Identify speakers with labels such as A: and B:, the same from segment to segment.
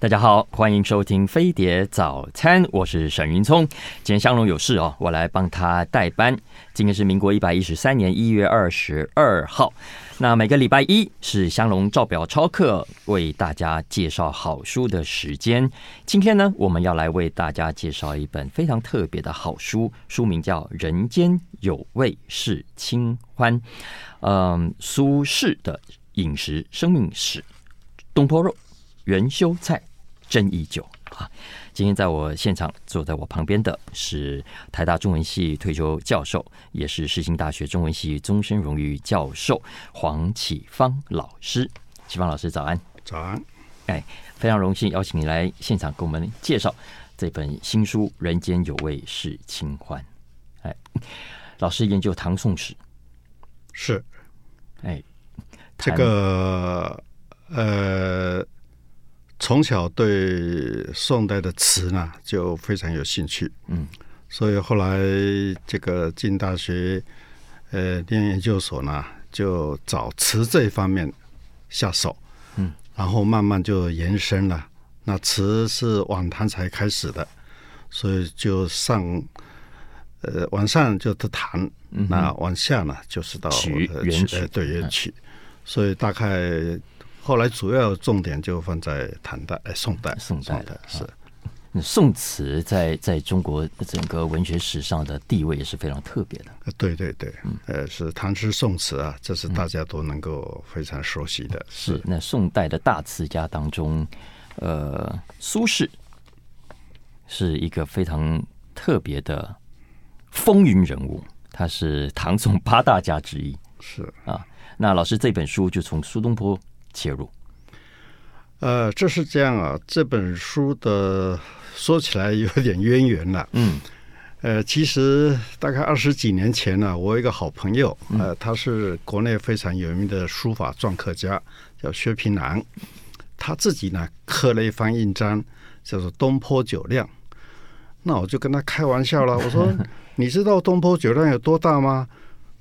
A: 大家好，欢迎收听飞碟早餐，我是沈云聪。今天香龙有事哦，我来帮他代班。今天是民国一百一十三年一月二十二号。那每个礼拜一是香龙照表超课，为大家介绍好书的时间。今天呢，我们要来为大家介绍一本非常特别的好书，书名叫《人间有味是清欢》。嗯，苏轼的饮食生命史，东坡肉、元修菜。珍异酒啊！今天在我现场坐在我旁边的是台大中文系退休教授，也是世新大学中文系终身荣誉教授黄启芳老师。启芳老师早安！
B: 早安！
A: 哎，非常荣幸邀请你来现场给我们介绍这本新书《人间有味是清欢》。哎，老师研究唐宋史，
B: 是
A: 哎，
B: 这个呃。从小对宋代的词呢就非常有兴趣，嗯，所以后来这个进大学，呃，念研究所呢，就找词这一方面下手，嗯，然后慢慢就延伸了。那词是晚唐才开始的，所以就上，呃，往上就是唐，嗯、那往下呢就是到
A: 曲元曲，
B: 对元曲，所以大概。后来主要重点就放在唐代，哎，宋代，
A: 宋代的
B: 是。
A: 宋词在在中国整个文学史上的地位也是非常特别的。
B: 对对对，呃，是唐诗宋词啊，这是大家都能够非常熟悉的。是，
A: 是那宋代的大词家当中，呃，苏轼是一个非常特别的风云人物，他是唐宋八大家之一。
B: 是
A: 啊，那老师这本书就从苏东坡切入，
B: 呃，这是这样啊。这本书的说起来有点渊源了。嗯，呃，其实大概二十几年前呢，我有一个好朋友，呃，他是国内非常有名的书法篆刻家，叫薛平南。他自己呢刻了一方印章，叫做《东坡酒量》。那我就跟他开玩笑了，我说：“ 你知道东坡酒量有多大吗？”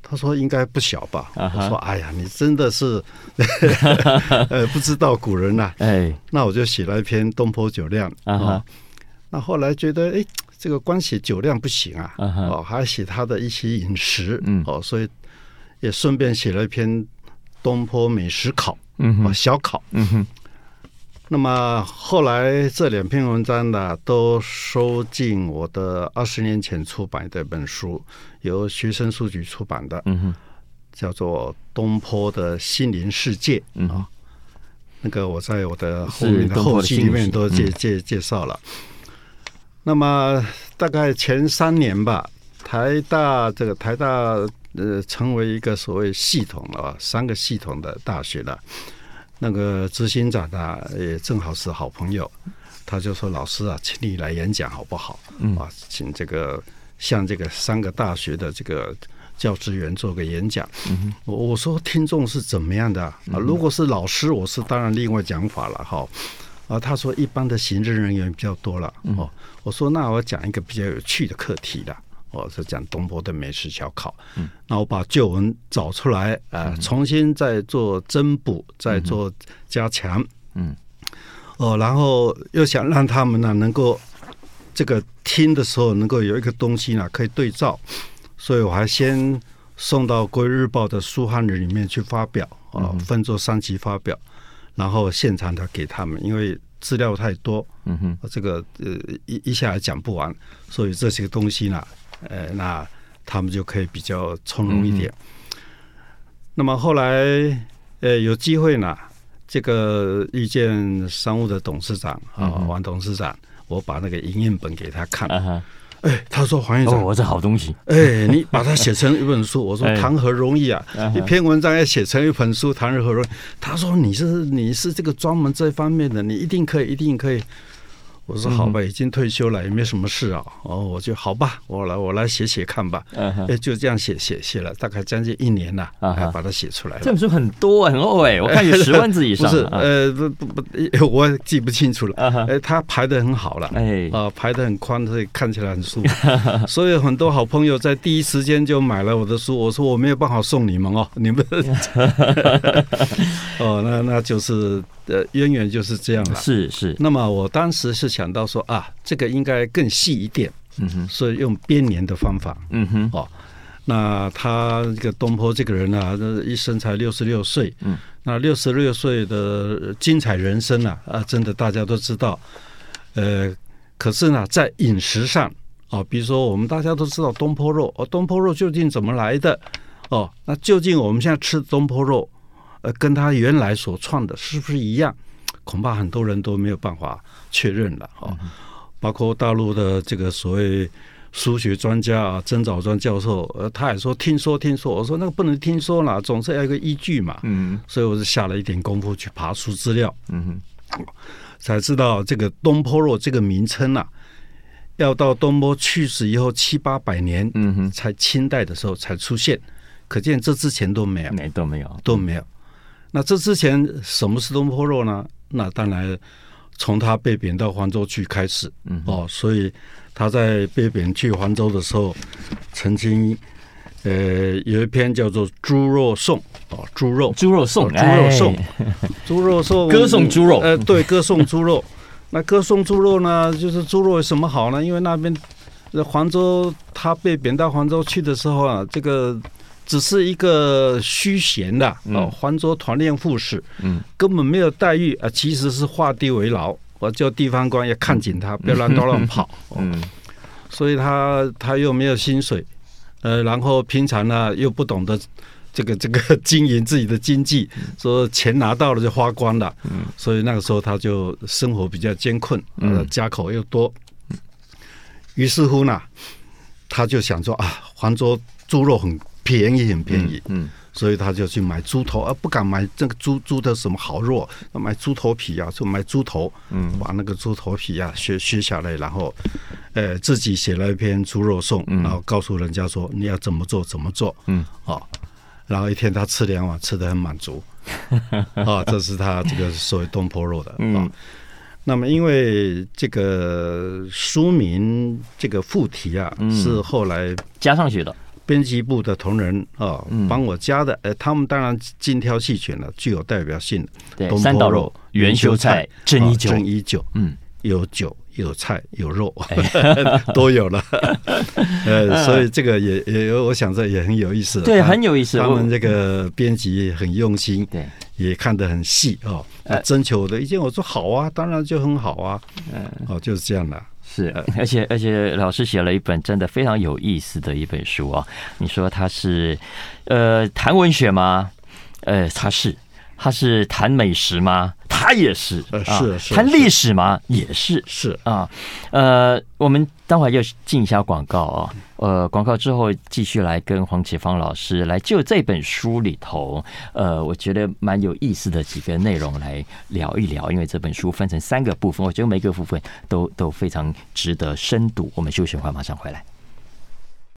B: 他说应该不小吧？我说哎呀，你真的是 呃不知道古人呐。哎，那我就写了一篇《东坡酒量》啊。那后来觉得哎，这个光写酒量不行啊，哦，还要写他的一些饮食，嗯哦，所以也顺便写了一篇《东坡美食考》，嗯，小考，嗯哼。那么后来这两篇文章呢，都收进我的二十年前出版的一本书，由学生书局出版的，嗯哼，叫做《东坡的心灵世界》嗯啊。那个我在我的后面的后记里面都介介介绍了。那么大概前三年吧，台大这个台大呃成为一个所谓系统了，三个系统的大学了。那个执行长呢，也正好是好朋友，他就说：“老师啊，请你来演讲好不好？嗯、啊，请这个向这个三个大学的这个教职员做个演讲。嗯”我我说听众是怎么样的啊？如果是老师，我是当然另外讲法了哈。啊，他说一般的行政人员比较多了。哦，我说那我讲一个比较有趣的课题了。我是讲东坡的美食小考，嗯，那我把旧文找出来，啊、呃，重新再做增补，再做加强，嗯，哦，然后又想让他们呢能够这个听的时候能够有一个东西呢可以对照，所以我还先送到《国语日报》的书汉人里面去发表，啊、呃，分作三期发表，然后现场的给他们，因为资料太多，嗯哼，这个呃一一下讲不完，所以这些东西呢。呃，那他们就可以比较从容一点。嗯、那么后来，呃，有机会呢，这个遇见商务的董事长啊，王董事长，我把那个营运本给他看。哎、嗯，他说：“黄院长，
A: 我、哦、这好东西。
B: 哎，你把它写成一本书。”我说：“谈何容易啊！哎、一篇文章要写成一本书，谈何容易？”他说：“你是你是这个专门这方面的，你一定可以，一定可以。”我说好吧，已经退休了，也没什么事啊。哦，我就好吧，我来我来写写看吧。哎，就这样写写写了，大概将近一年了，啊，把它写出来了。
A: 这本书很多很厚哎，我看有十万字以上。
B: 不是，呃，不不不，我也记不清楚了。哎，它排的很好了，哎，啊，排的很宽，所以看起来很舒服。所以很多好朋友在第一时间就买了我的书。我说我没有办法送你们哦，你们。哦，那那就是呃渊源就是这样了。
A: 是是。
B: 那么我当时是想到说啊，这个应该更细一点，嗯哼，所以用编年的方法，嗯哼，哦，那他这个东坡这个人啊，一生才六十六岁，嗯，那六十六岁的精彩人生啊，啊，真的大家都知道，呃，可是呢，在饮食上。哦，比如说我们大家都知道东坡肉，哦，东坡肉究竟怎么来的？哦，那究竟我们现在吃东坡肉，呃，跟他原来所创的是不是一样？恐怕很多人都没有办法确认了。哦，包括大陆的这个所谓数学专家啊，曾藻庄教授，呃，他也说听说听说。我说那个不能听说了，总是要一个依据嘛。嗯，所以我是下了一点功夫去爬书资料。嗯哼，才知道这个东坡肉这个名称啊。要到东坡去世以后七八百年，嗯哼，才清代的时候才出现，可见这之前都没有，
A: 没都没有
B: 都没有。那这之前什么是东坡肉呢？那当然从他被贬到黄州去开始，嗯哦，所以他在被贬去黄州的时候，曾经呃有一篇叫做《猪肉颂》哦，猪肉
A: 猪肉颂，
B: 猪肉颂，猪肉颂，
A: 歌颂猪肉，
B: 呃，对，歌颂猪肉。那歌颂猪肉呢？就是猪肉有什么好呢？因为那边黄州，他被贬到黄州去的时候啊，这个只是一个虚衔的哦，黄州团练副使，嗯，根本没有待遇啊，其实是画地为牢，我叫地方官要看紧他，不要乱搞乱跑，嗯，所以他他又没有薪水，呃，然后平常呢又不懂得。这个这个经营自己的经济，说钱拿到了就花光了，嗯，所以那个时候他就生活比较艰困，呃，家口又多，于是乎呢，他就想说啊，黄州猪肉很便宜，很便宜，嗯，所以他就去买猪头，而不敢买这个猪猪的什么好肉，买猪头皮啊，就买猪头，嗯，把那个猪头皮啊削削下来，然后，呃，自己写了一篇猪肉颂，然后告诉人家说你要怎么做怎么做，嗯，啊。然后一天他吃两碗，吃的很满足，啊，这是他这个所谓东坡肉的。啊。嗯、那么因为这个书名这个副题啊，嗯、是后来
A: 加上去的，
B: 编辑部的同仁啊帮我加的。呃，他们当然精挑细选了，具有代表性的。
A: 对，三道肉、元修菜、正一酒，
B: 正一酒，嗯，有酒。有菜有肉，都有了，呃，所以这个也也，我想这也很有意思，
A: 对，很有意思。
B: 他们这个编辑很用心，对，也看得很细哦。征求我的意见，我说好啊，当然就很好啊，嗯，哦，就是这样的。
A: 是，而且而且老师写了一本真的非常有意思的一本书啊。你说他是呃谈文学吗？呃，他是。他是谈美食吗？他也是，
B: 呃，是是。
A: 谈历史嘛？也是，
B: 是
A: 啊。呃，我们待会儿要进一下广告啊。呃，广告之后继续来跟黄启芳老师来就这本书里头，呃，我觉得蛮有意思的几个内容来聊一聊。因为这本书分成三个部分，我觉得每个部分都都非常值得深读。我们休息会，马上回来。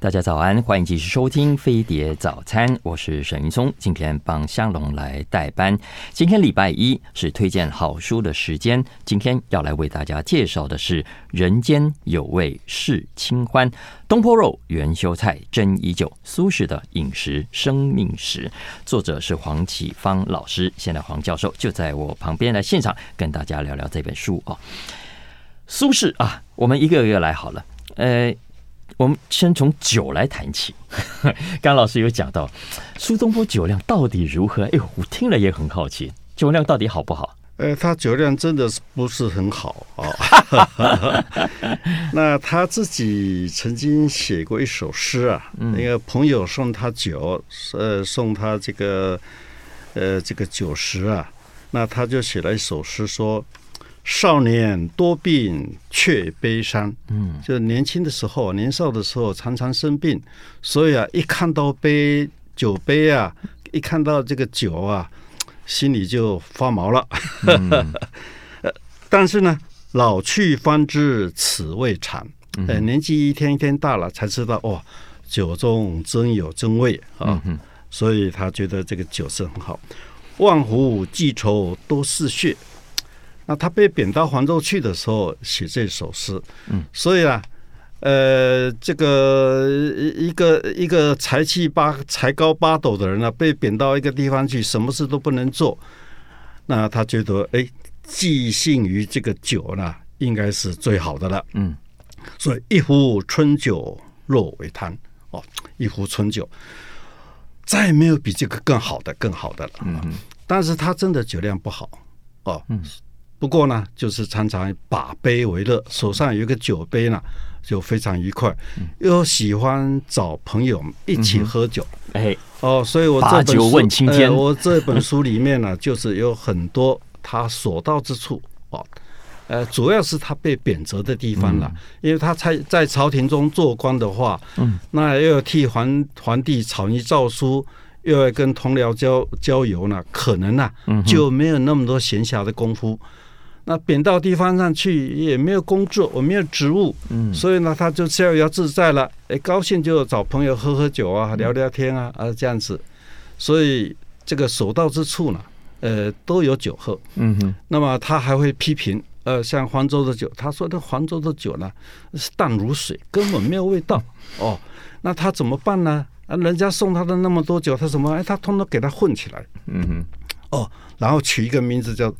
A: 大家早安，欢迎继续收听飞碟早餐，我是沈云聪，今天帮香龙来代班。今天礼拜一是推荐好书的时间，今天要来为大家介绍的是《人间有味是清欢》，东坡肉、元修菜、真依酒，苏轼的饮食生命史，作者是黄启芳老师。现在黄教授就在我旁边来现场跟大家聊聊这本书哦。苏轼啊，我们一个一个来好了，呃。我们先从酒来谈起。刚 刚老师有讲到苏东坡酒量到底如何？哎呦，我听了也很好奇，酒量到底好不好？
B: 呃，他酒量真的是不是很好哦。那他自己曾经写过一首诗啊，那个朋友送他酒，呃，送他这个呃这个酒食啊，那他就写了一首诗说。少年多病却悲伤，嗯，就年轻的时候，年少的时候常常生病，所以啊，一看到杯酒杯啊，一看到这个酒啊，心里就发毛了。嗯、但是呢，老去方知此味长，呃，年纪一天一天大了，才知道哦，酒中真有真味啊。嗯、所以他觉得这个酒是很好。万壶寄愁都是血。那他被贬到黄州去的时候写这首诗，嗯，所以啊，呃，这个一个一个才气八才高八斗的人呢，被贬到一个地方去，什么事都不能做，那他觉得哎，寄信于这个酒呢，应该是最好的了。嗯，所以一壶春酒落为汤哦，一壶春酒，再也没有比这个更好的、更好的了。嗯嗯，但是他真的酒量不好哦。嗯。不过呢，就是常常把杯为乐，手上有一个酒杯呢，就非常愉快，又喜欢找朋友一起喝酒。哎，哦，所以我这本书，呃，我这本书里面呢，就是有很多他所到之处哦，呃，主要是他被贬谪的地方了，因为他在在朝廷中做官的话，嗯，那又要替皇皇帝草拟诏书，又要跟同僚交交游呢，可能呢就没有那么多闲暇的功夫。那贬到地方上去也没有工作，我没有职务，嗯，所以呢，他就逍遥自在了。哎，高兴就找朋友喝喝酒啊，聊聊天啊，啊，这样子。所以这个所到之处呢，呃，都有酒喝。嗯哼。那么他还会批评，呃，像黄州的酒，他说这黄州的酒呢是淡如水，根本没有味道。哦，那他怎么办呢？啊，人家送他的那么多酒，他怎么？哎，他通通给他混起来。嗯哼。哦，然后取一个名字叫。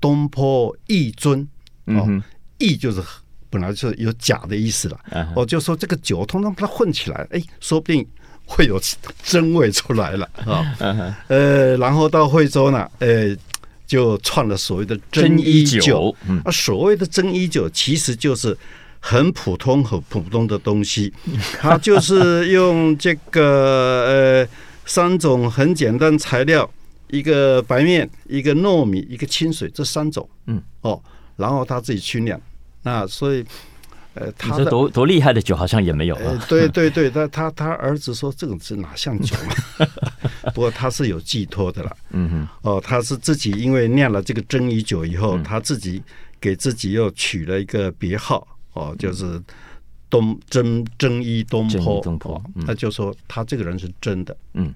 B: 东坡异樽，哦，异就是本来就是有假的意思了，我就说这个酒通常把它混起来，哎，说不定会有真味出来了啊。呃，然后到惠州呢，呃，就创了所谓的真一酒。啊，所谓的真一酒其实就是很普通、很普通的东西，它就是用这个呃三种很简单材料。一个白面，一个糯米，一个清水，这三种，嗯，哦，然后他自己去酿，那所以，呃，他这
A: 多多厉害的酒好像也没有了。
B: 呃、对对对，他他他儿子说这种是哪像酒啊？不过他是有寄托的了，嗯哼，哦，他是自己因为酿了这个蒸鱼酒以后，他自己给自己又取了一个别号，哦，就是东真真一东坡，东坡，他就说他这个人是真的，嗯。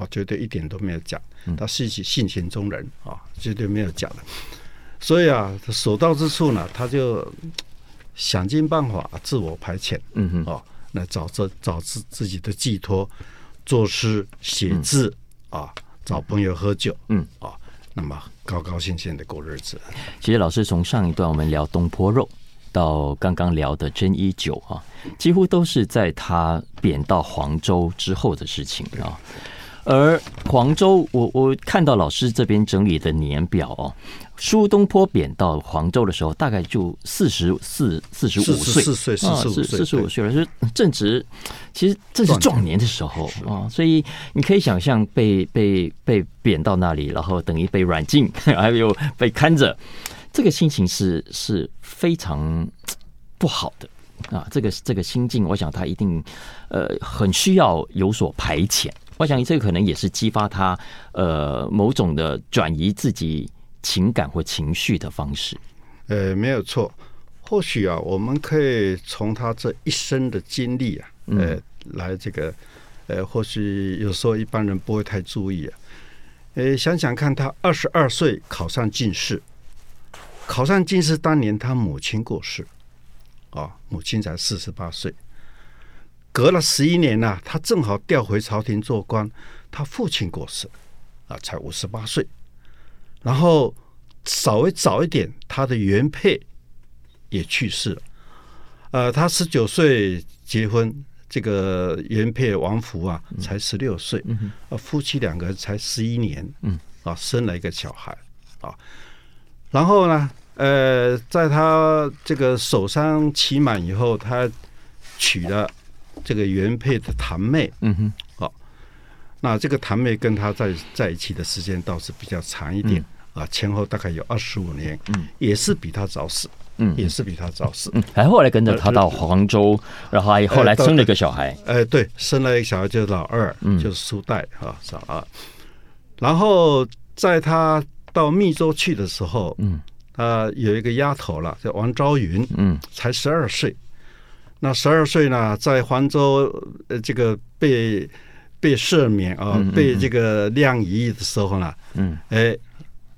B: 哦，绝对一点都没有假，他是性情中人啊，绝对没有假的。所以啊，所到之处呢，他就想尽办法自我排遣，嗯哼，哦，来找这找自自己的寄托，作诗写字啊，找朋友喝酒，嗯啊，那么高高兴兴的过日子。
A: 其实老师从上一段我们聊东坡肉，到刚刚聊的真一酒啊，几乎都是在他贬到黄州之后的事情啊。而黄州，我我看到老师这边整理的年表哦，苏东坡贬到黄州的时候，大概就四十四、四十五岁，
B: 四岁、四十五岁，
A: 四十五岁了，是正值，其实正是壮年的时候啊。所以你可以想象，被被被贬到那里，然后等于被软禁，还有被看着，这个心情是是非常不好的啊。这个这个心境，我想他一定呃很需要有所排遣。我想，这个可能也是激发他呃某种的转移自己情感或情绪的方式。
B: 呃，没有错。或许啊，我们可以从他这一生的经历啊，呃，来这个呃，或许有时候一般人不会太注意啊。呃，想想看，他二十二岁考上进士，考上进士当年，他母亲过世，啊，母亲才四十八岁。隔了十一年呢、啊，他正好调回朝廷做官，他父亲过世，啊，才五十八岁。然后稍微早一点，他的原配也去世了。呃，他十九岁结婚，这个原配王福啊，才十六岁。啊，夫妻两个人才十一年，啊，生了一个小孩，啊，然后呢，呃，在他这个守丧期满以后，他娶了。这个原配的堂妹，嗯哼，好，那这个堂妹跟他在在一起的时间倒是比较长一点啊，前后大概有二十五年，嗯，也是比他早死，嗯，也是比他早死，嗯，
A: 还后来跟着他到黄州，然后还后来生了一个小孩，
B: 哎，对，生了一个小孩就是老二，嗯，就是苏代啊，老二，然后在他到密州去的时候，嗯，他有一个丫头了，叫王昭云，嗯，才十二岁。那十二岁呢，在黄州呃，这个被被赦免啊，被这个量仪的时候呢，嗯，哎，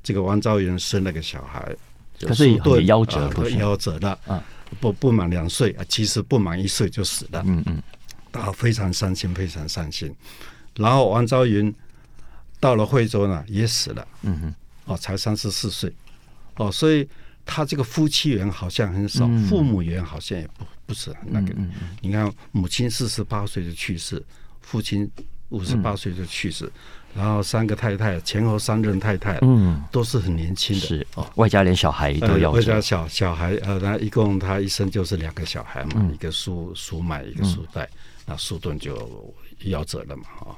B: 这个王昭云生了个小孩，
A: 可是也夭折，
B: 夭折了啊，不不满两岁啊，其实不满一岁就死了，嗯嗯，他非常伤心，非常伤心。然后王昭云到了惠州呢，也死了，嗯哼，哦，才三十四岁，哦，所以他这个夫妻缘好像很少，嗯、父母缘好像也不不是那个。嗯嗯、你看，母亲四十八岁就去世，父亲五十八岁就去世，嗯、然后三个太太，前后三任太太，嗯，都是很年轻的，
A: 是哦，外加连小孩都要、呃，
B: 外加小小孩，呃，他一共他一生就是两个小孩嘛，嗯、一个苏苏买，一个苏代，嗯、那苏顿就夭折了嘛，啊。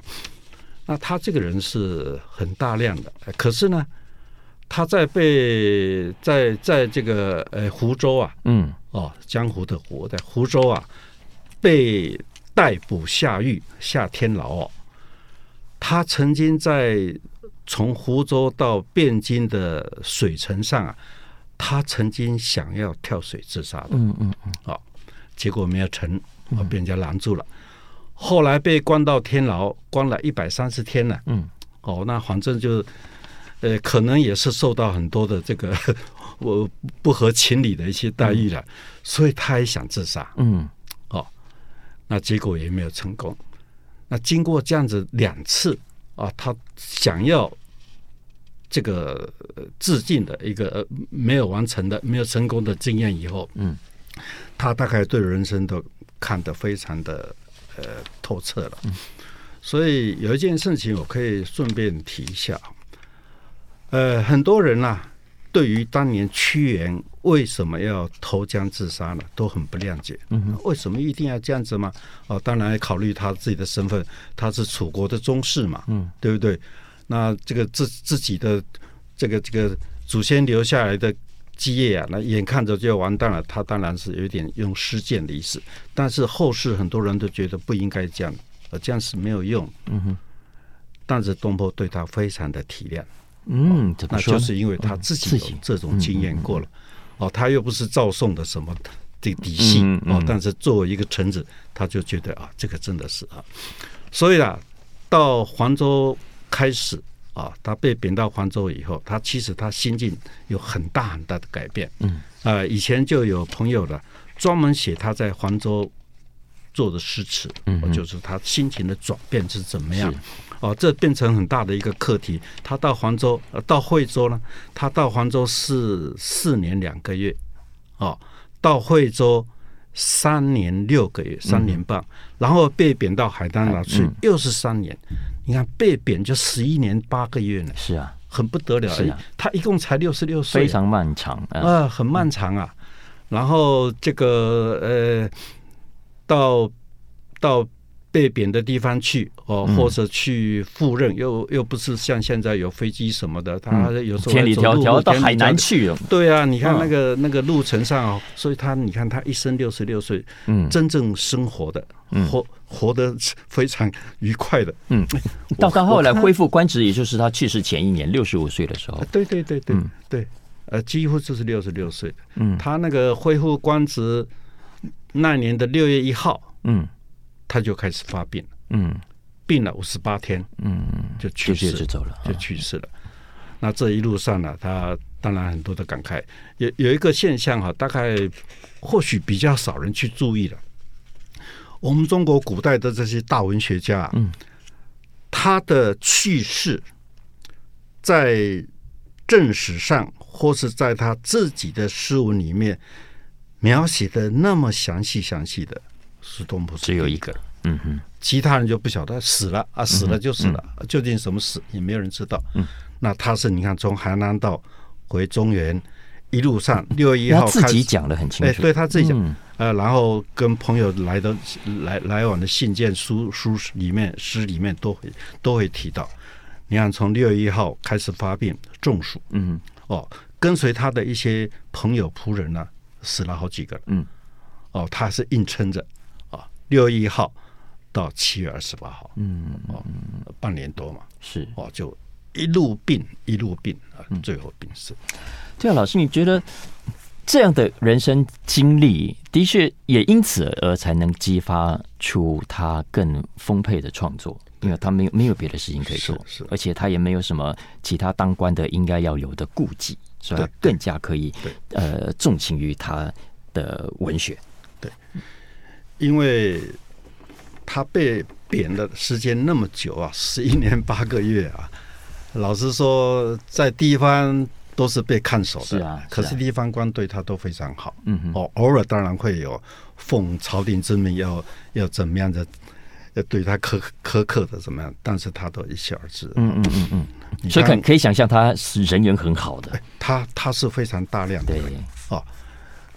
B: 那他这个人是很大量的，可是呢，他在被在在这个呃湖州啊，嗯，哦，江湖的湖在湖州啊，被逮捕下狱下天牢哦。他曾经在从湖州到汴京的水城上啊，他曾经想要跳水自杀的，嗯嗯嗯，哦，结果没有成，被人家拦住了。后来被关到天牢，关了一百三十天了。嗯，哦，那反正就，呃，可能也是受到很多的这个我不合情理的一些待遇了，嗯、所以他也想自杀。嗯，哦，那结果也没有成功。那经过这样子两次啊，他想要这个致敬的一个没有完成的、没有成功的经验以后，嗯，他大概对人生都看得非常的。呃，透彻了。所以有一件事情，我可以顺便提一下。呃，很多人呐、啊，对于当年屈原为什么要投江自杀呢，都很不谅解。嗯哼，为什么一定要这样子吗？哦，当然要考虑他自己的身份，他是楚国的宗室嘛，嗯，对不对？那这个自自己的这个这个祖先留下来的。基业啊，那眼看着就要完蛋了，他当然是有点用施剑的意思。但是后世很多人都觉得不应该这样，呃，这样是没有用。嗯哼。但是东坡对他非常的体谅。嗯，那就是因为他自己有这种经验过了。哦，他又不是赵宋的什么的底细哦，但是作为一个臣子，他就觉得啊，这个真的是啊。所以啊，到黄州开始。啊，他被贬到黄州以后，他其实他心境有很大很大的改变。嗯，呃，以前就有朋友的专门写他在黄州做的诗词，嗯，就是他心情的转变是怎么样。哦，这变成很大的一个课题。他到黄州，呃，到惠州呢，他到黄州是四年两个月，哦，到惠州三年六个月，三年半，然后被贬到海南岛去，又是三年。你看被贬就十一年八个月呢，是啊，很不得了。是啊，他一共才六十六岁，非
A: 常漫长啊，
B: 呃，很漫长啊。然后这个呃，到到。被贬的地方去哦，或者去赴任，又又不是像现在有飞机什么的，他有时候
A: 千里迢迢到海南去。
B: 对啊，你看那个那个路程上哦，所以他你看他一生六十六岁，嗯，真正生活的活活得非常愉快的，嗯，
A: 到他后来恢复官职，也就是他去世前一年六十五岁的时候，
B: 对对对对对，呃，几乎就是六十六岁。嗯，他那个恢复官职那年的六月一号，嗯。他就开始发病，嗯，病了五十八天，嗯，就去世就走了，就去世了。那这一路上呢，他当然很多的感慨。有有一个现象哈，大概或许比较少人去注意了。我们中国古代的这些大文学家，嗯，他的去世，在正史上或是在他自己的诗文里面描写的那么详细详细的。是东坡
A: 只有一个，嗯哼，
B: 其他人就不晓得死了啊，死了就死了，究竟什么死也没有人知道。嗯，那他是你看从海南岛回中原一路上六月一
A: 号自己讲的很清楚，
B: 欸、对他自己讲，嗯、呃，然后跟朋友来的来来往的信件书书里面诗里面都会都会提到。你看从六月一号开始发病中暑，嗯，哦，跟随他的一些朋友仆人呢、啊、死了好几个，嗯，哦，他是硬撑着。六月一号到七月二十八号，嗯，哦，半年多嘛，是。哦，就一路病一路病啊，最后病死。
A: 对啊，老师，你觉得这样的人生经历，的确也因此而才能激发出他更丰沛的创作，因为他没有没有别的事情可以做，是，而且他也没有什么其他当官的应该要有的顾忌，所以更加可以呃纵情于他的文学，
B: 对。因为他被贬的时间那么久啊，十一年八个月啊，老实说，在地方都是被看守的，
A: 是啊。
B: 可是地方官对他都非常好。
A: 嗯哼。
B: 哦，偶尔当然会有奉朝廷之命要要怎么样的，要对他苛苛刻的怎么样，但是他都一笑而之。
A: 嗯嗯嗯嗯。所以可可以想象，他是人缘很好的。
B: 他他是非常大量的。
A: 对。
B: 哦，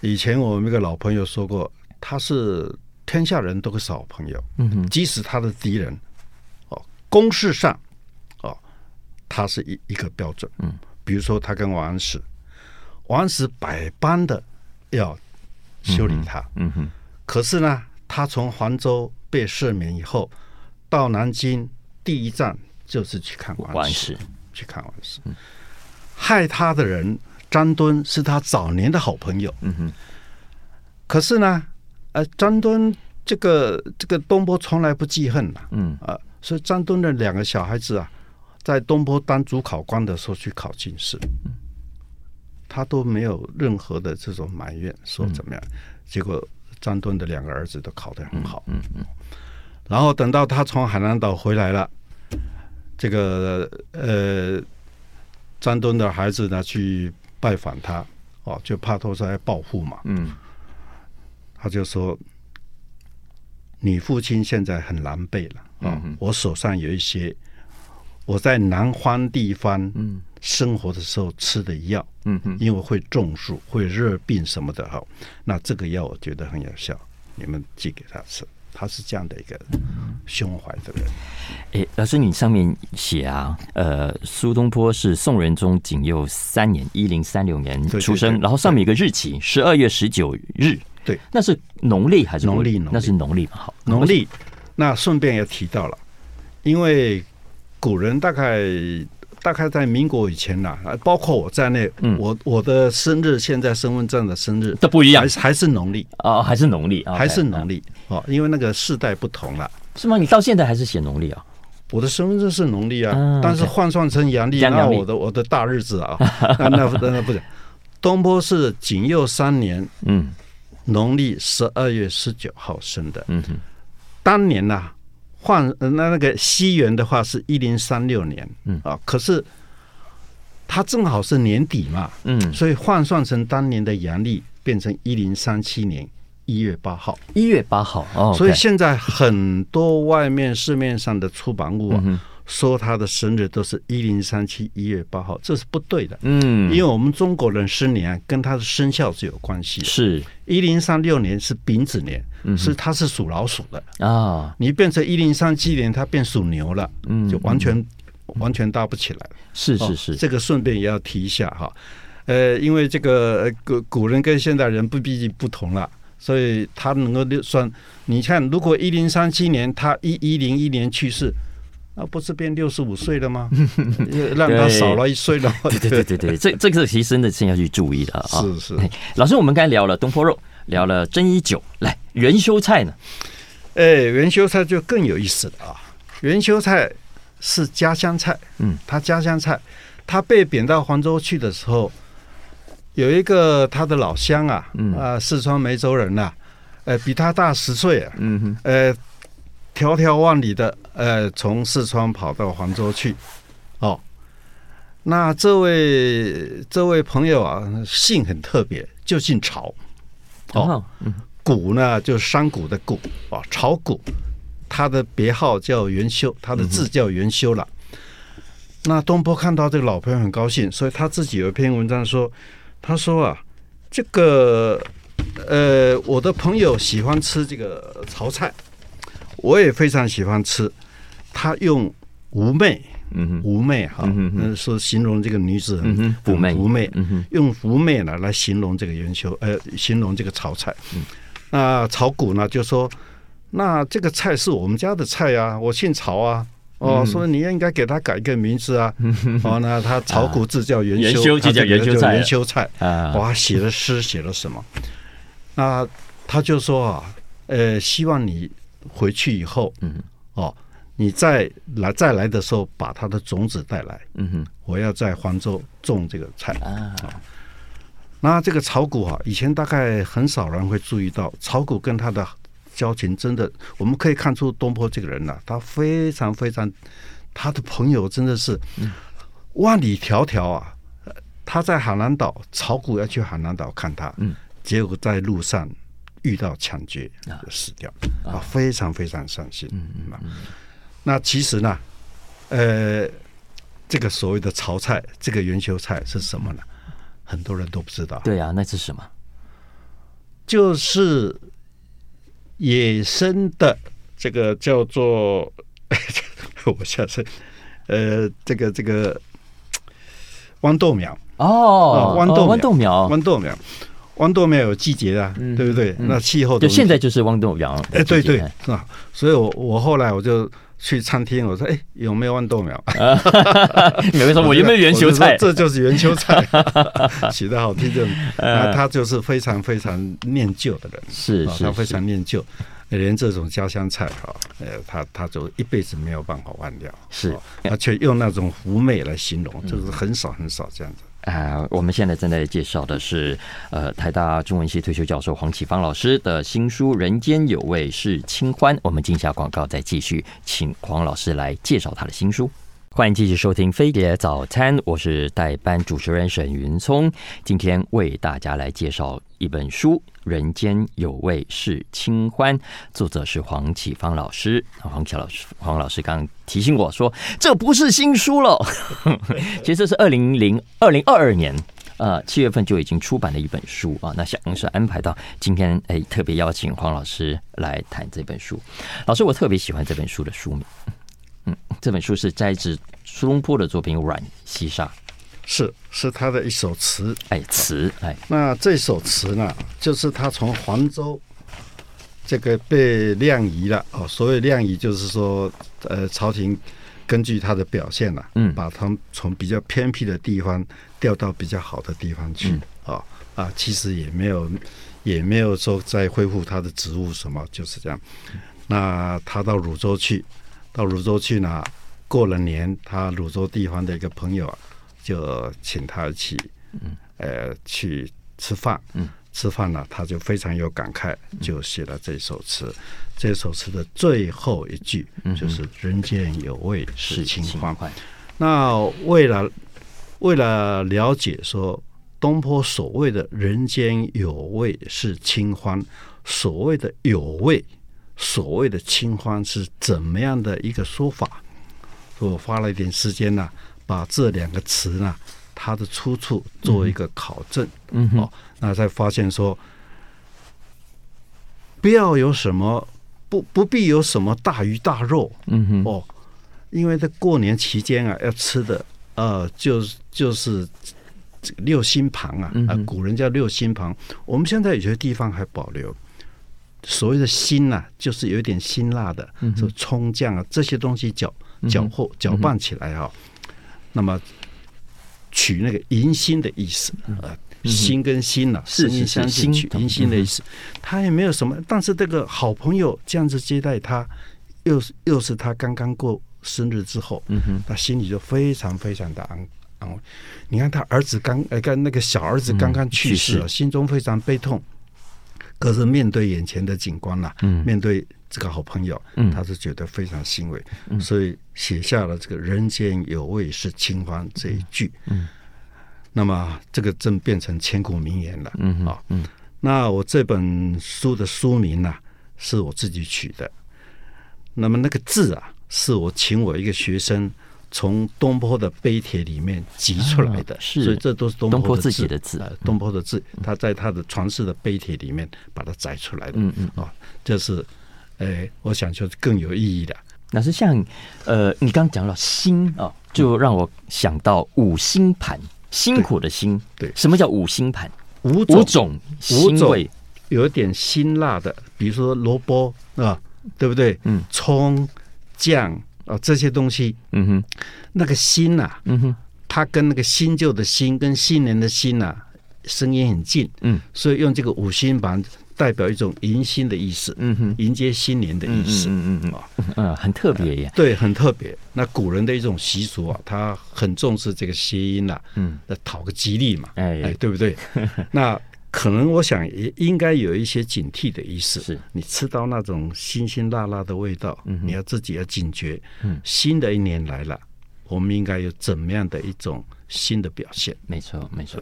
B: 以前我们一个老朋友说过，他是天下人都会是好朋友。嗯哼。即使他的敌人，哦，公事上。哦他是一一个标准，嗯，比如说他跟王安石，王安石百般的要修理他，嗯哼，可是呢，他从黄州被赦免以后，到南京第一站就是去看王安石，去看王安石，害他的人张敦是他早年的好朋友，嗯哼，可是呢，呃，张敦这个这个东坡从来不记恨呐，嗯啊，所以张敦的两个小孩子啊。在东坡当主考官的时候去考进士，他都没有任何的这种埋怨，说怎么样？结果张敦的两个儿子都考得很好，嗯嗯。然后等到他从海南岛回来了，这个呃，张敦的孩子呢去拜访他，哦，就怕他说来报复嘛，嗯。他就说：“你父亲现在很狼狈了啊，我手上有一些。”我在南方地方生活的时候吃的药，嗯哼，因为会中暑、会热病什么的哈，那这个药我觉得很有效，你们寄给他吃。他是这样的一个胸怀的人。
A: 哎，老师，你上面写啊，呃，苏东坡是宋仁宗景佑三年（一零三六年）出生，然后上面有个日期，十二月十九日，
B: 对，
A: 那是农历还是
B: 农历？
A: 那是农历嘛？好，
B: 农历。那顺便也提到了，因为。古人大概大概在民国以前呐，包括我在内，嗯、我我的生日现在身份证的生日
A: 都不一样，
B: 还是还是农历
A: 啊，还是农历，
B: 还是农历哦，因为那个世代不同了，
A: 是吗？你到现在还是写农历啊？
B: 我的身份证是农历啊，嗯、但是换算成阳历，那我的我的大日子啊，那那那不是东坡是景佑三年，嗯，农历十二月十九号生的，嗯哼，当年呐。换那那个西元的话是一零三六年，嗯。啊，可是他正好是年底嘛，嗯，所以换算成当年的阳历变成一零三七年一月八号，
A: 一月八号哦，
B: 所以现在很多外面市面上的出版物啊。嗯说他的生日都是一零三七一月八号，这是不对的。嗯，因为我们中国人生年跟他的生肖是有关系的。
A: 是
B: 一零三六年是丙子年，嗯，是他是属老鼠的啊。你变成一零三七年，他变属牛了，嗯，就完全完全搭不起来。
A: 是是是，
B: 这个顺便也要提一下哈。呃，因为这个古古人跟现代人不毕竟不同了，所以他能够算。你看，如果一零三七年他一一零一年去世。那不是变六十五岁了吗？让他少了一岁了。
A: 对 对对对对，这这个其实真的是要去注意的啊。
B: 是是，
A: 老师，我们刚才聊了东坡肉，聊了珍衣酒，来元修菜呢？
B: 哎，元修菜就更有意思了啊！元修菜是家乡菜，嗯，他家乡菜，他被贬到黄州去的时候，有一个他的老乡啊，啊，四川眉州人呐，呃，比他大十岁啊，嗯哼，呃。迢迢万里的，呃，从四川跑到黄州去，哦，那这位这位朋友啊，姓很特别，就姓曹，哦，谷呢就是山谷的谷，哦，曹谷，他的别号叫元修，他的字叫元修了。那东坡看到这个老朋友很高兴，所以他自己有一篇文章说，他说啊，这个呃，我的朋友喜欢吃这个曹菜。我也非常喜欢吃，他用妩媚，嗯，妩媚哈，嗯，说形容这个女子很妩媚，妩媚，用妩媚呢来形容这个元修，呃，形容这个炒菜。那炒股呢就说，那这个菜是我们家的菜啊，我姓曹啊，哦，所以你应该给他改一个名字啊。哦，那他炒股字叫元修，
A: 就叫元修菜，
B: 元修菜啊。哇，写了诗，写了什么？那他就说啊，呃，希望你。回去以后，嗯，哦，你再来再来的时候，把它的种子带来，嗯哼，我要在黄州种这个菜。啊。那这个炒股啊，以前大概很少人会注意到，炒股跟他的交情真的，我们可以看出东坡这个人呐、啊，他非常非常，他的朋友真的是万里迢迢啊，他在海南岛，炒股要去海南岛看他，嗯，结果在路上遇到抢劫，就死掉啊，非常非常伤心。嗯嗯，那其实呢，呃，这个所谓的潮菜，这个圆球菜是什么呢？很多人都不知道。
A: 对啊，那是什么？
B: 就是野生的这个叫做，我下次，呃，这个这个。豌豆苗
A: 哦，豌豆豌豆苗，
B: 豌豆苗，豌豆苗有季节啊，对不对？那气候
A: 就现在就是豌豆苗，
B: 哎，对对，是吧？所以我我后来我就去餐厅，我说，哎，有没有豌豆苗？
A: 有人说我有没有圆球菜？
B: 这就是圆球菜，起得好听就，那他就是非常非常念旧的人，
A: 是是，
B: 他非常念旧。连这种家乡菜哈，呃，他他就一辈子没有办法忘掉，
A: 是，
B: 而且用那种狐媚来形容，就是很少很少这样子。
A: 啊、我们现在正在介绍的是，呃，台大中文系退休教授黄启芳老师的新书《人间有味是清欢》。我们进下广告，再继续请黄老师来介绍他的新书。欢迎继续收听《飞碟早餐》，我是代班主持人沈云聪。今天为大家来介绍一本书《人间有味是清欢》，作者是黄启芳老师。黄启老师，黄老师刚刚提醒我说，这不是新书了，其实这是二零零二零二二年呃七月份就已经出版的一本书啊。那想是安排到今天，哎，特别邀请黄老师来谈这本书。老师，我特别喜欢这本书的书名。嗯，这本书是摘自苏东坡的作品《浣溪沙》，
B: 是是他的一首词，
A: 哎，词，哎，
B: 那这首词呢，就是他从黄州这个被晾移了哦，所谓晾移就是说，呃，朝廷根据他的表现了，嗯，把他从比较偏僻的地方调到比较好的地方去，啊、嗯、啊，其实也没有也没有说再恢复他的职务什么，就是这样。那他到汝州去。到汝州去呢，过了年，他汝州地方的一个朋友啊，就请他一起，嗯，呃，去吃饭，嗯，吃饭呢，他就非常有感慨，就写了这首词。嗯、这首词的最后一句就是“人间有味是清欢”。那为了为了了解说东坡所谓的“人间有味是清欢”，所谓的“有味”。所谓的清欢是怎么样的一个说法？我花了一点时间呢，把这两个词呢，它的出处做一个考证。嗯，哦，那才发现说，不要有什么不不必有什么大鱼大肉。嗯哼，哦，因为在过年期间啊，要吃的呃，就是就是这个六星旁啊，啊，古人叫六星旁，我们现在有些地方还保留。所谓的辛呐，就是有一点辛辣的，就葱酱啊这些东西搅搅和搅拌起来啊，那么取那个迎新的意思啊，心跟心呐，啊，是心相近，取迎新的意思。他也没有什么，但是这个好朋友这样子接待他，又是又是他刚刚过生日之后，他心里就非常非常的安安慰。你看他儿子刚呃，跟那个小儿子刚刚去世了，心中非常悲痛。可是面对眼前的景观呐，嗯，面对这个好朋友，嗯，他是觉得非常欣慰，嗯，所以写下了这个“人间有味是清欢”这一句，嗯，那么这个真变成千古名言了，嗯啊，嗯，那我这本书的书名呢，是我自己取的，那么那个字啊，是我请我一个学生。从东坡的碑帖里面集出来的，是，所以这都是东坡自己的字。东坡的字，他在他的传世的碑帖里面把它摘出来的。嗯嗯，哦，这是，哎，我想就是更有意义的。
A: 那是像，呃，你刚刚讲到辛啊，就让我想到五星盘，辛苦的辛。对，什么叫五星盘？五五种辛味，
B: 有一点辛辣的，比如说萝卜啊，对不对？嗯，葱酱。哦，这些东西，嗯哼，那个辛呐，嗯哼，它跟那个新旧的新跟新年的新呐，声音很近，嗯，所以用这个五星盘代表一种迎新的意思，嗯哼，迎接新年的意思，嗯嗯嗯，啊，
A: 嗯，很特别呀，
B: 对，很特别。那古人的一种习俗啊，他很重视这个谐音呐，嗯，那讨个吉利嘛，哎哎，对不对？那。可能我想也应该有一些警惕的意思。是你吃到那种辛辛辣辣的味道，嗯、你要自己要警觉。嗯，新的一年来了，我们应该有怎么样的一种新的表现？
A: 没错，没错。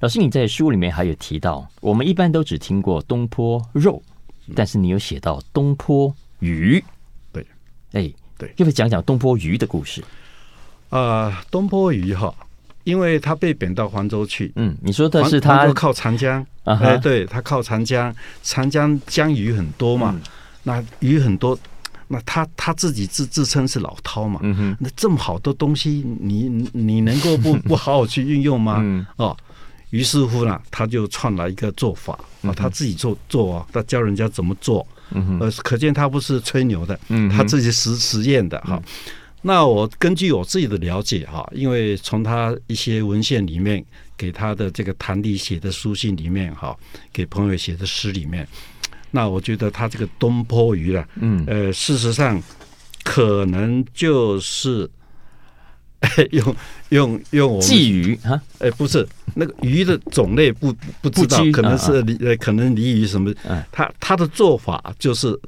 A: 老师，你在书里面还有提到，我们一般都只听过东坡肉，但是你有写到东坡鱼。
B: 对，
A: 哎，对，要不要讲讲东坡鱼的故事？
B: 啊、呃，东坡鱼哈，因为他被贬到黄州去。
A: 嗯，你说的是他
B: 靠长江。哎、uh-huh 呃，对他靠长江，长江江鱼很多嘛，嗯、那鱼很多，那他他自己自自称是老饕嘛。嗯哼，那这么好的东西，你你能够不 不好好去运用吗？嗯、哦，于是乎呢，他就创了一个做法啊，他自己做做啊，他教人家怎么做。嗯可见他不是吹牛的，嗯，他自己实实验的哈。嗯那我根据我自己的了解哈，因为从他一些文献里面，给他的这个堂弟写的书信里面哈，给朋友写的诗里面，那我觉得他这个东坡鱼啊，嗯，呃，事实上可能就是 用用用我们
A: 鲫鱼啊，
B: 哎，不是那个鱼的种类不不知道，可能是鲤呃，可能鲤鱼什么，他他的做法就是。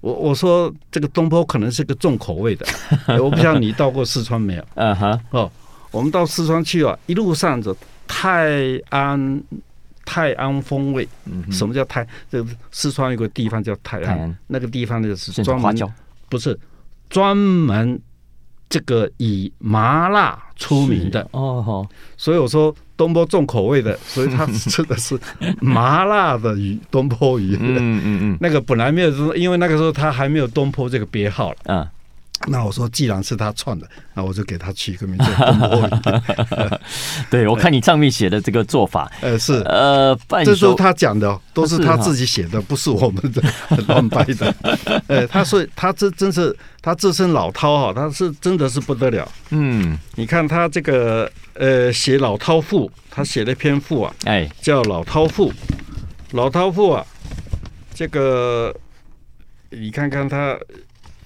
B: 我我说这个东坡可能是个重口味的，我不知道你到过四川没有？嗯哈，哦，我们到四川去啊，一路上走泰安，泰安风味。嗯，什么叫泰？这个四川有个地方叫泰安，泰安那个地方就是专门不是专门这个以麻辣出名的哦。所以我说。东坡重口味的，所以他吃 的是麻辣的鱼，东坡鱼。嗯嗯嗯，那个本来没有，因为那个时候他还没有东坡这个别号了。嗯。那我说，既然是他创的，那我就给他取一个名字。
A: 对，我看你上面写的这个做法，
B: 呃，是
A: 呃，
B: 这是他讲的，都是他自己写的，不是我们的乱掰的。呃，他说他这真是他自称老饕哈，他是真的是不得了。嗯，你看他这个呃写老饕赋，他写了一篇赋啊，哎，叫老饕赋。老饕赋啊，这个你看看他。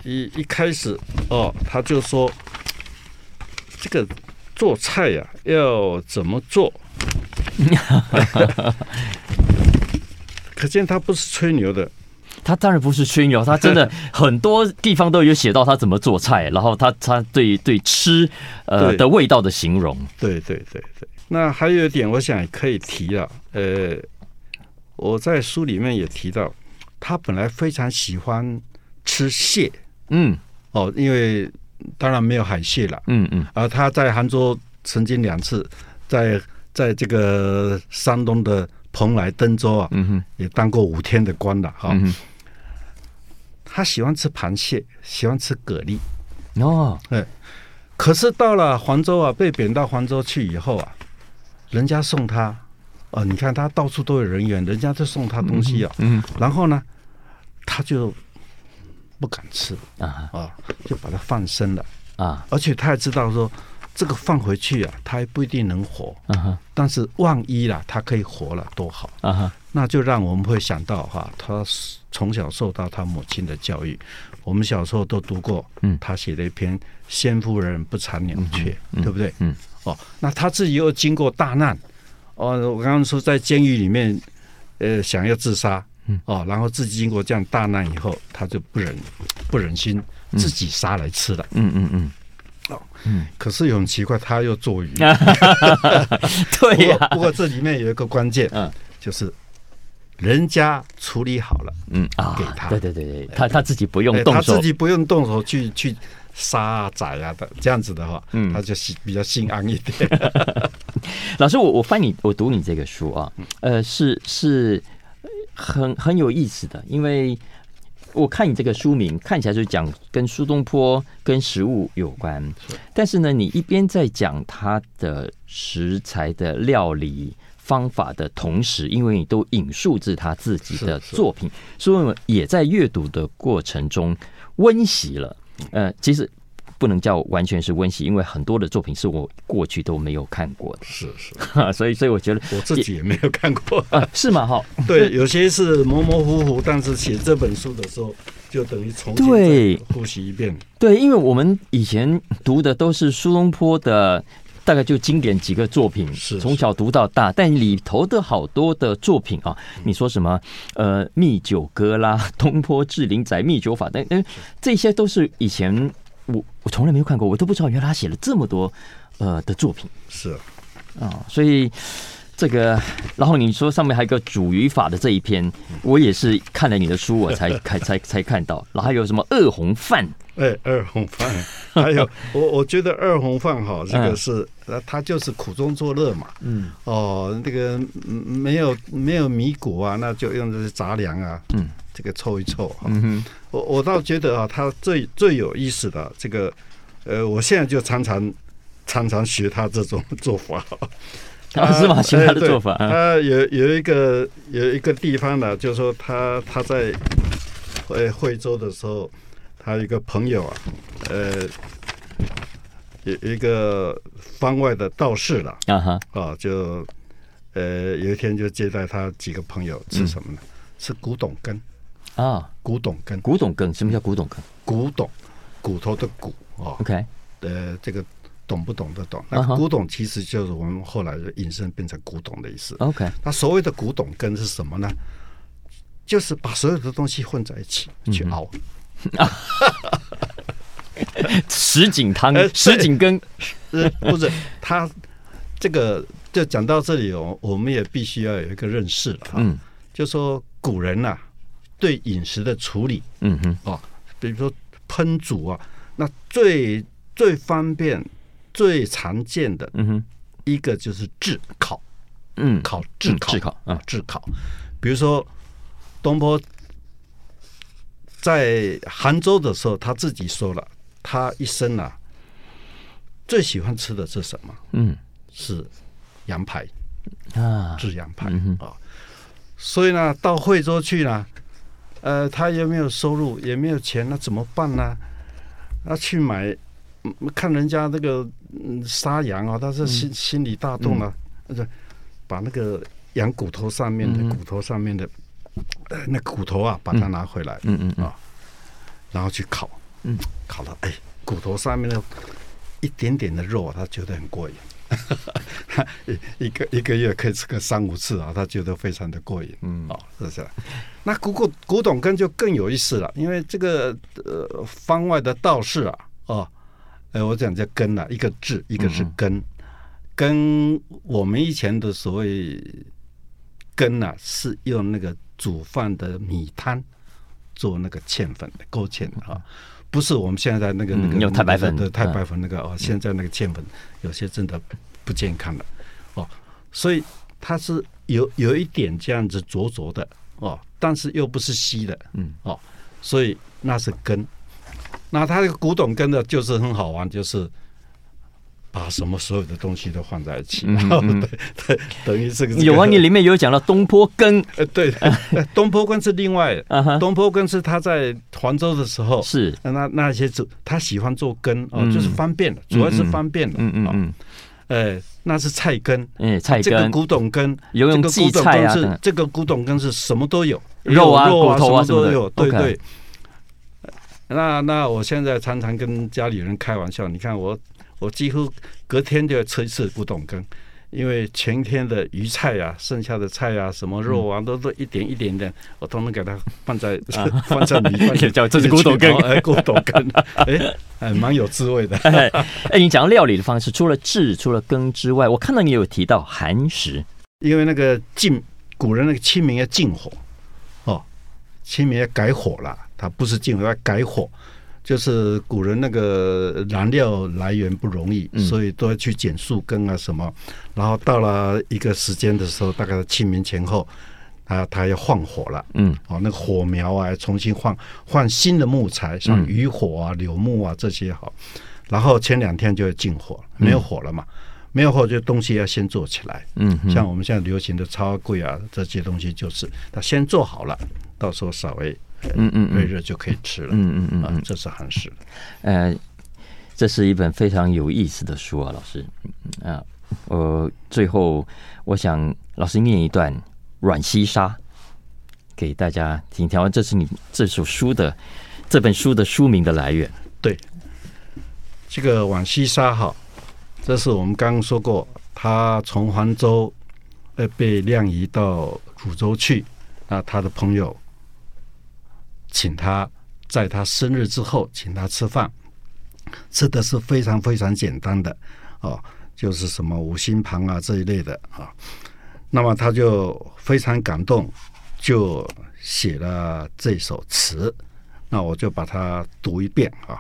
B: 一一开始哦，他就说这个做菜呀、啊、要怎么做？可见他不是吹牛的。
A: 他当然不是吹牛，他真的 很多地方都有写到他怎么做菜，然后他他对对吃呃的味道的形容。
B: 对对对对。那还有一点，我想可以提了。呃，我在书里面也提到，他本来非常喜欢吃蟹。嗯，哦，因为当然没有海蟹了，嗯嗯，而他在杭州曾经两次在在这个山东的蓬莱、登州啊，嗯哼，也当过五天的官了哈。他喜欢吃螃蟹，喜欢吃蛤蜊，哦，哎，可是到了黄州啊，被贬到黄州去以后啊，人家送他，哦，你看他到处都有人员，人家就送他东西啊，嗯，然后呢，他就。不敢吃啊啊，就把它放生了啊！而且他也知道说，这个放回去啊，他还不一定能活啊。但是万一啦，他可以活了，多好啊！那就让我们会想到哈，他从小受到他母亲的教育。我们小时候都读过，嗯，他写了一篇《先夫人不藏鸟雀》，对不对？嗯。哦，那他自己又经过大难，哦，我刚刚说在监狱里面，呃，想要自杀。嗯哦，然后自己经过这样大难以后，他就不忍不忍心自己杀来吃了。嗯嗯嗯。哦，嗯。可是又很奇怪，他又做鱼。
A: 对呀。
B: 不过这里面有一个关键，嗯，就是人家处理好了，嗯啊，给他。
A: 对对对对，他他自己不用动手，
B: 他自己不用动手去去杀啊宰啊的，这样子的话，嗯，他就心比较心安一点。
A: 老师，我我翻你，我读你这个书啊，呃，是是。很很有意思的，因为我看你这个书名看起来就讲跟苏东坡跟食物有关，但是呢，你一边在讲他的食材的料理方法的同时，因为你都引述自他自己的作品，所以也在阅读的过程中温习了。呃，其实。不能叫完全是温习，因为很多的作品是我过去都没有看过的。
B: 是是，
A: 所以所以我觉得
B: 我自己也没有看过
A: 啊，是吗？哈，
B: 对，有些是模模糊糊，但是写这本书的时候就等于重新对复习一遍。
A: 对，因为我们以前读的都是苏东坡的，大概就经典几个作品，是从小读到大，但里头的好多的作品啊，你说什么呃《密酒歌》啦，《东坡志林载密酒法》等等，这些都是以前。我我从来没有看过，我都不知道原来他写了这么多呃的作品。
B: 是啊、
A: 哦，所以。这个，然后你说上面还有个主语法的这一篇，我也是看了你的书，我才看才才看到。然后还有什么二红饭？
B: 哎，二红饭，还有 我我觉得二红饭哈，这个是呃，他就是苦中作乐嘛。嗯。哦，那个没有没有米谷啊，那就用这些杂粮啊，嗯，这个凑一凑哈。嗯。我我倒觉得啊，他最最有意思的这个，呃，我现在就常常常常学他这种做法。
A: 啊，是吗？学他的做法，
B: 他、呃、有有一个有一个地方呢，就是说他他在呃惠州的时候，他一个朋友啊，呃，有一个方外的道士了啊哈啊，就呃有一天就接待他几个朋友吃什么呢？嗯、吃古董羹啊，古董根，
A: 古董根，什么叫古董根？
B: 古董，骨头的骨啊
A: ，OK，
B: 呃，这个。懂不懂得懂？那古董其实就是我们后来引申变成古董的意思。OK，那所谓的古董根是什么呢？就是把所有的东西混在一起去熬。
A: 什锦汤、什锦羹，
B: 呃，不是，他这个就讲到这里哦，我们也必须要有一个认识了。嗯，就说古人呐，对饮食的处理，嗯哼，哦，比如说烹煮啊，那最最方便。最常见的，嗯哼，一个就是炙烤，嗯，烤炙烤，炙烤啊，炙烤。比如说东坡在杭州的时候，他自己说了，他一生啊最喜欢吃的是什么？嗯，是羊排啊，炙羊排啊。所以呢，到惠州去呢，呃，他也没有收入，也没有钱，那怎么办呢？那去买。看人家那个嗯杀羊啊，他是心心里大动了，那个把那个羊骨头上面的骨头上面的那骨头啊，把它拿回来，嗯。嗯啊，然后去烤，嗯，烤了，哎，骨头上面的一点点的肉，他觉得很过瘾，一个一个月可以吃个三五次啊，他觉得非常的过瘾，嗯，哦，是不是？那古古古董根就更有意思了，因为这个呃方外的道士啊，哦。哎，我讲叫羹啊，一个字，一个是羹。羹、嗯、我们以前的所谓羹啊，是用那个煮饭的米汤做那个芡粉的勾芡的啊，不是我们现在那个那个
A: 用太白粉
B: 的太白粉那个哦，现在那个芡粉有些真的不健康了哦，所以它是有有一点这样子浊浊的哦，但是又不是稀的，嗯。哦，所以那是根。那它这个古董根呢，就是很好玩，就是把什么所有的东西都放在一起，然后对对，等于这个
A: 有啊，你里面有讲到东坡羹，
B: 呃，对，东坡羹是另外，东坡羹是他在黄州的时候是。那那些做他喜欢做羹哦，就是方便的，主要是方便的，嗯嗯嗯，哎，那是菜根，哎，菜羹，这个古董羹，有用荠菜啊，是这个古董羹是什么都有，
A: 肉啊、骨头啊
B: 什么都有，对对。那那我现在常常跟家里人开玩笑，你看我我几乎隔天就要吃一次古董羹，因为前天的鱼菜啊，剩下的菜啊，什么肉啊，都都一点一点点，我都能给它放在 放在米饭里，
A: 叫这是古董羹，
B: 哎，古董羹，哎，哎，蛮有滋味的。
A: 哎，你讲料理的方式，除了炙，除了羹之外，我看到你有提到寒食，
B: 因为那个禁古人那个清明要禁火哦，清明要改火了。它不是禁火，要改火，就是古人那个燃料来源不容易，嗯、所以都要去捡树根啊什么。然后到了一个时间的时候，大概清明前后，啊，他要换火了。嗯，哦，那个火苗啊，重新换换新的木材，像渔火啊、柳木啊这些好。然后前两天就要进火，没有火了嘛，嗯、没有火就东西要先做起来。嗯，像我们现在流行的超贵啊这些东西，就是他先做好了，到时候稍微。嗯嗯，微热就可以吃了。嗯嗯嗯，这是寒食。
A: 呃，这是一本非常有意思的书啊，老师。啊，呃，最后我想老师念一段《阮西沙》给大家听听。这是你这首书的这本书的书名的来源。
B: 对，这个《浣溪沙》哈，这是我们刚刚说过，他从黄州呃被晾移到汝州去，那他的朋友。请他在他生日之后请他吃饭，吃的是非常非常简单的哦，就是什么五星盘啊这一类的啊。那么他就非常感动，就写了这首词。那我就把它读一遍啊。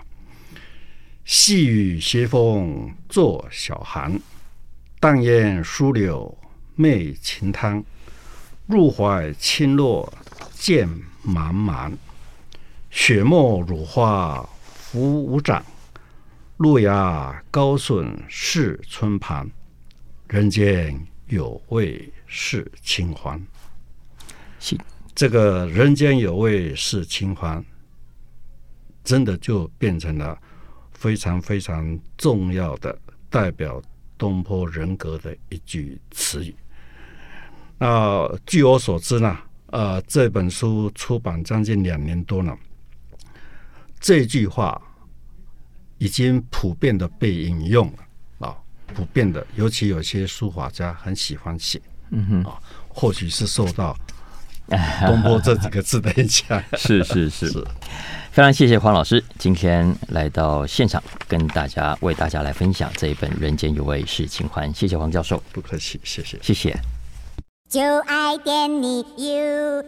B: 细雨斜风作晓寒，淡烟疏柳媚晴滩。入怀轻落渐茫茫，雪沫乳花浮无长。路遥高笋是春盘，人间有味是清欢。
A: 是
B: 这个人间有味是清欢，真的就变成了。非常非常重要的代表东坡人格的一句词语。那据我所知呢，呃，这本书出版将近两年多了，这句话已经普遍的被引用了啊，普遍的，尤其有些书法家很喜欢写，嗯哼，啊，或许是受到东坡这几个字的影响，
A: 是是是是。非常谢谢黄老师今天来到现场，跟大家为大家来分享这一本《人间有味是清欢》。谢谢黄教授，
B: 不客气，谢谢，
A: 谢谢。就爱点你 UFO